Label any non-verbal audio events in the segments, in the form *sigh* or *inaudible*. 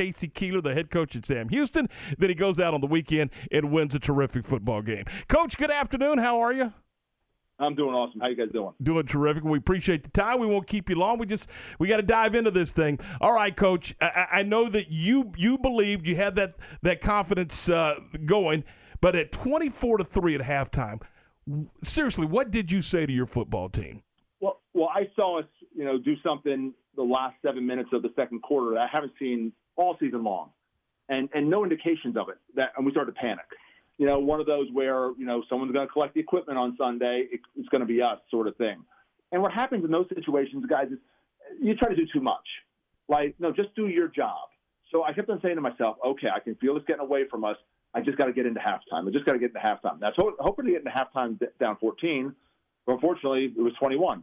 K.C. Keeler, the head coach at Sam Houston. Then he goes out on the weekend and wins a terrific football game. Coach, good afternoon. How are you? I'm doing awesome. How you guys doing? Doing terrific. We appreciate the time. We won't keep you long. We just we got to dive into this thing. All right, Coach. I, I, know that you you believed you had that that confidence uh, going, but at 24 to three at halftime, seriously, what did you say to your football team? Well, well, I saw us, you know, do something the last seven minutes of the second quarter that I haven't seen all season long, and and no indications of it. That and we started to panic you know, one of those where, you know, someone's going to collect the equipment on Sunday. It's going to be us sort of thing. And what happens in those situations, guys, is you try to do too much. Like, no, just do your job. So I kept on saying to myself, okay, I can feel this getting away from us. I just got to get into halftime. I just got to get into halftime. That's hoping to get into halftime down 14. But unfortunately, it was 21.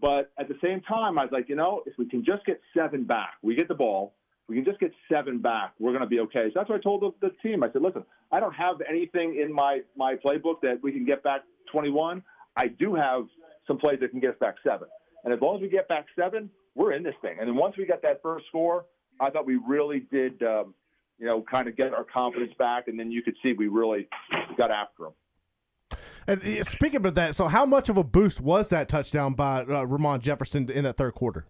But at the same time, I was like, you know, if we can just get seven back, we get the ball, we can just get seven back, we're going to be okay. So that's what I told the, the, team. I said, listen, I don't have anything in my, my playbook that we can get back 21. I do have some plays that can get us back seven. And as long as we get back seven, we're in this thing. And then once we got that first score, I thought we really did, um, you know, kind of get our confidence back. And then you could see we really got after them. And speaking of that, so how much of a boost was that touchdown by uh, Ramon Jefferson in that third quarter?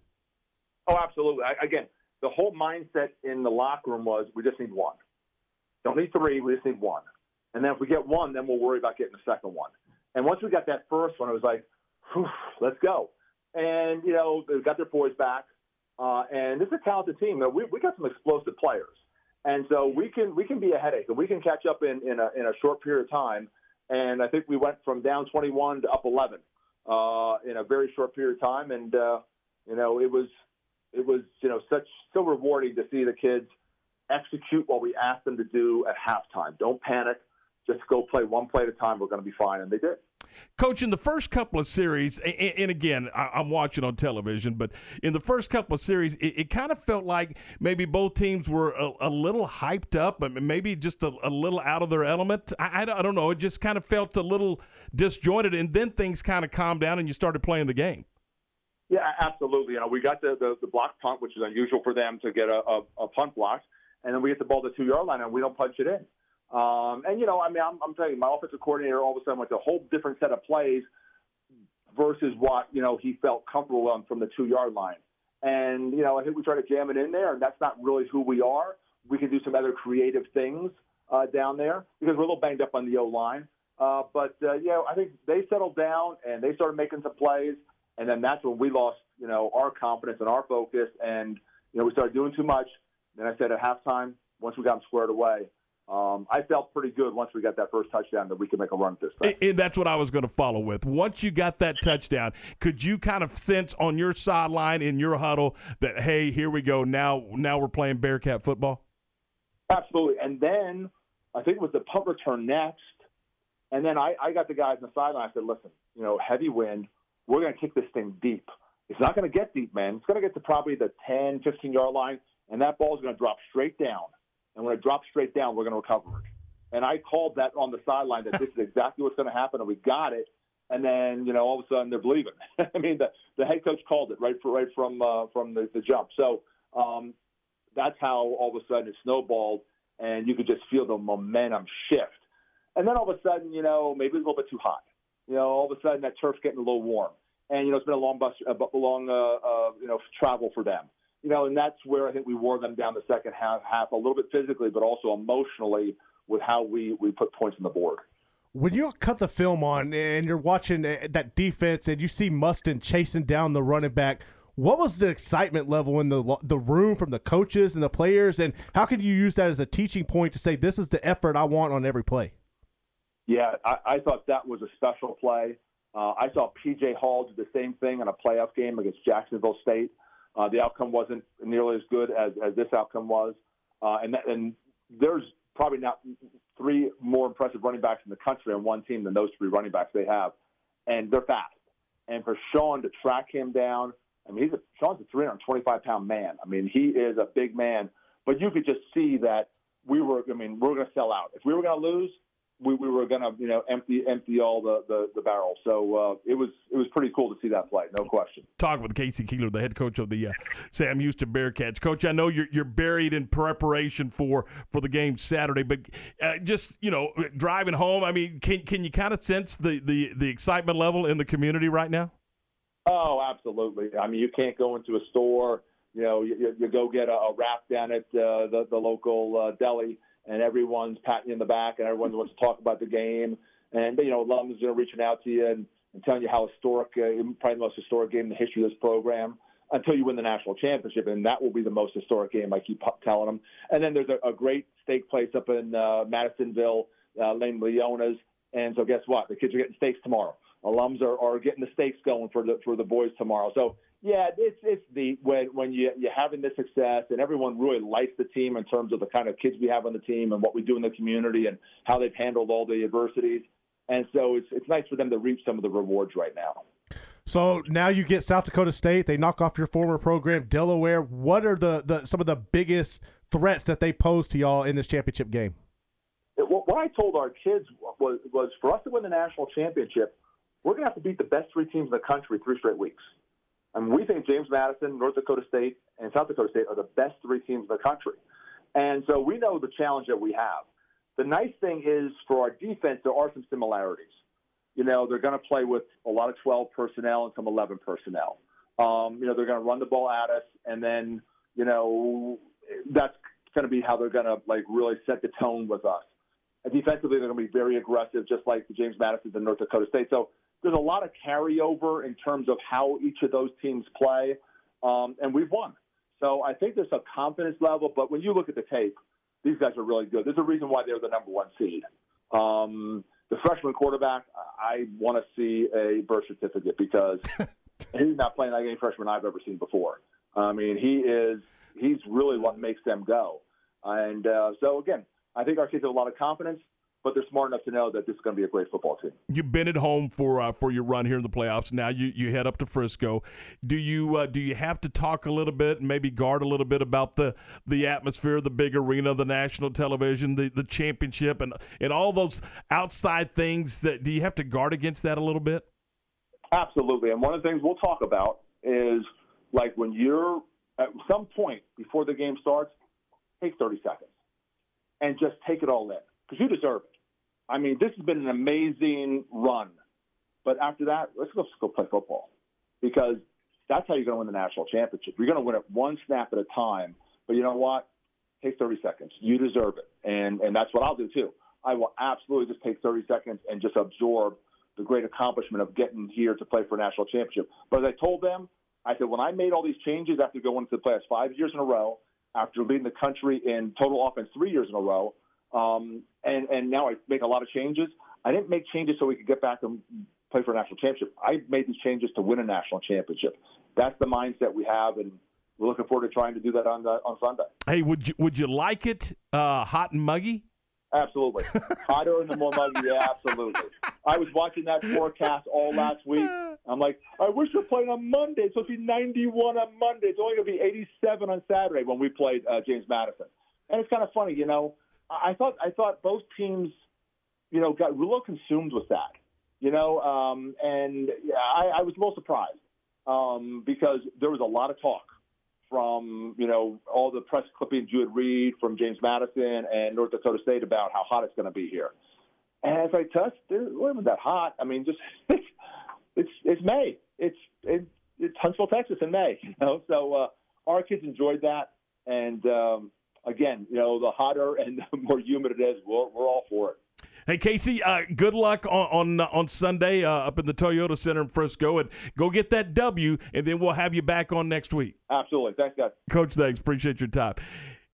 Oh, absolutely. I, again, the whole mindset in the locker room was we just need one. Don't need three, we just need one. And then if we get one, then we'll worry about getting the second one. And once we got that first one, it was like, let's go. And, you know, they got their boys back. Uh, and this is a talented team. We, we got some explosive players. And so we can we can be a headache and we can catch up in, in, a, in a short period of time. And I think we went from down 21 to up 11 uh, in a very short period of time. And, uh, you know, it was it was you know such so rewarding to see the kids execute what we asked them to do at halftime. Don't panic. Just go play one play at a time. We're going to be fine, and they did. Coach, in the first couple of series, and, again, I'm watching on television, but in the first couple of series, it, kind of felt like maybe both teams were a, little hyped up, but maybe just a, little out of their element. I, don't know. It just kind of felt a little disjointed, and then things kind of calmed down, and you started playing the game. Yeah, absolutely. You know, we got the, the, the block punt, which is unusual for them to get a, a, a punt blocked, and then we get the ball to the two yard line and we don't punch it in. Um, and you know, I mean, I'm, I'm telling you, my offensive coordinator all of a sudden went to a whole different set of plays versus what you know he felt comfortable on from the two yard line. And you know, I think we try to jam it in there, and that's not really who we are. We can do some other creative things uh, down there because we're a little banged up on the O line. Uh, but uh, know, I think they settled down and they started making some plays and then that's when we lost, you know, our confidence and our focus, and you know, we started doing too much. Then I said at halftime, once we got them squared away, um, I felt pretty good once we got that first touchdown that we could make a run at this thing. And that's what I was going to follow with. Once you got that touchdown, could you kind of sense on your sideline in your huddle that hey, here we go now? Now we're playing Bearkat football. Absolutely. And then I think it was the punt return next, and then I, I got the guys on the sideline. I said, listen, you know, heavy wind we're going to kick this thing deep. It's not going to get deep, man. It's going to get to probably the 10, 15 yard line, and that ball is going to drop straight down. And when it drops straight down, we're going to recover it. And I called that on the sideline that this is exactly what's going to happen, and we got it. And then you know, all of a sudden they're believing. *laughs* I mean, the the head coach called it right for, right from uh, from the, the jump. So um, that's how all of a sudden it snowballed, and you could just feel the momentum shift. And then all of a sudden, you know, maybe it's a little bit too hot you know, all of a sudden that turf's getting a little warm, and you know it's been a long bus, a long uh, uh, you know travel for them. You know, and that's where I think we wore them down the second half, half a little bit physically, but also emotionally with how we we put points on the board. When you cut the film on and you're watching uh, that defense and you see Mustin chasing down the running back, what was the excitement level in the the room from the coaches and the players, and how could you use that as a teaching point to say this is the effort I want on every play? Yeah, I, I thought that was a special play. Uh, I saw PJ Hall do the same thing in a playoff game against Jacksonville State. Uh, the outcome wasn't nearly as good as, as this outcome was, uh, and that, and there's probably not three more impressive running backs in the country on one team than those three running backs they have, and they're fast. And for Sean to track him down, I mean, he's a, Sean's a 325 pound man. I mean, he is a big man, but you could just see that we were. I mean, we we're going to sell out. If we were going to lose, we, we were going to you know empty empty all the the, the barrels. So uh, it was it was pretty cool to see that play, no question. Talk with K.C. Keeler, the head coach of the uh, Sam Houston Bearkats. Coach, I know you're you're buried in preparation for for the game Saturday, but uh, just you know driving home. I mean, can can you kind of sense the, the the excitement level in the community right now? Oh, absolutely. I mean, you can't go into a store. You know, you, you go get a, a wrap down at uh, the the local uh, deli and everyone's patting you in the back and everyone wants to talk about the game. And, you know, alums are reaching out to you and, and telling you how historic, uh, probably the most historic game in the history of this program until you win the national championship. And that will be the most historic game, I keep telling them. And then there's a, a great steak place up in uh, Madisonville, uh, named Leona's. And so guess what? The kids are getting steaks tomorrow. Alums are, are getting the steaks going for the for the boys tomorrow. So yeah, it's it's the when when you you're having this success and everyone really likes the team in terms of the kind of kids we have on the team and what we do in the community and how they've handled all the adversities. And so it's it's nice for them to reap some of the rewards right now. So now you get South Dakota State. They knock off your former program, Delaware. What are the, the some of the biggest threats that they pose to y'all in this championship game? What I told our kids was was for us to win the national championship, we're going to have to beat the best three teams in the country three straight weeks. Mean, we think James Madison, North Dakota State, and South Dakota State are the best three teams in the country. And so we know the challenge that we have. The nice thing is for our defense, there are some similarities. You know, they're going to play with a lot of 12 personnel and some 11 personnel. Um, you know, they're going to run the ball at us, and then, you know, that's going to be how they're going to, like, really set the tone with us. And defensively, they're going to be very aggressive, just like the James Madison and North Dakota State. So there's a lot of carryover in terms of how each of those teams play, um, and we've won. So I think there's a confidence level, but when you look at the tape, these guys are really good. There's a reason why they're the number one seed. Um, the freshman quarterback, I want to see a birth certificate because *laughs* he's not playing like any freshman I've ever seen before. I mean, he is he's really what makes them go. And uh, so again, I think our kids have a lot of confidence but they're smart enough to know that this is going to be a great football team. You've been at home for uh, for your run here in the playoffs. Now you, you head up to Frisco. Do you uh, do you have to talk a little bit, and maybe guard a little bit about the the atmosphere, the big arena, the national television, the, the championship, and and all those outside things? That do you have to guard against that a little bit? Absolutely. And one of the things we'll talk about is like when you're at some point before the game starts, take 30 seconds and just take it all in because you deserve it. I mean, this has been an amazing run. But after that, let's go, let's go play football because that's how you're going to win the national championship. You're going to win it one snap at a time. But you know what? Take 30 seconds. You deserve it. And, and that's what I'll do too. I will absolutely just take 30 seconds and just absorb the great accomplishment of getting here to play for a national championship. But as I told them, I said, when I made all these changes after going to the playoffs five years in a row, after leading the country in total offense three years in a row, um, and and now I make a lot of changes. I didn't make changes so we could get back and play for a national championship. I made these changes to win a national championship. That's the mindset we have, and we're looking forward to trying to do that on the, on Sunday. Hey, would you would you like it uh, hot and muggy? Absolutely, hotter and the more muggy. Yeah, absolutely. I was watching that forecast all last week. I'm like, I wish we are playing on Monday. It's supposed to be 91 on Monday. It's only going to be 87 on Saturday when we played uh, James Madison. And it's kind of funny, you know. I thought I thought both teams, you know, got real consumed with that, you know, um, and I, I was a little surprised um, because there was a lot of talk from you know all the press clippings you had read from James Madison and North Dakota State about how hot it's going to be here. And as I touched, it wasn't that hot. I mean, just *laughs* it's it's, it's May. It's it, it's Huntsville, Texas, in May. *laughs* You know, so uh, our kids enjoyed that, and um, again, you know, the hotter *laughs* and the more humid it is, we're, we're all for it. Hey K.C., uh, good luck on on, on Sunday uh, up in the Toyota Center in Frisco, and go get that W, and then we'll have you back on next week. Absolutely, thanks, guys. Coach, thanks. Appreciate your time.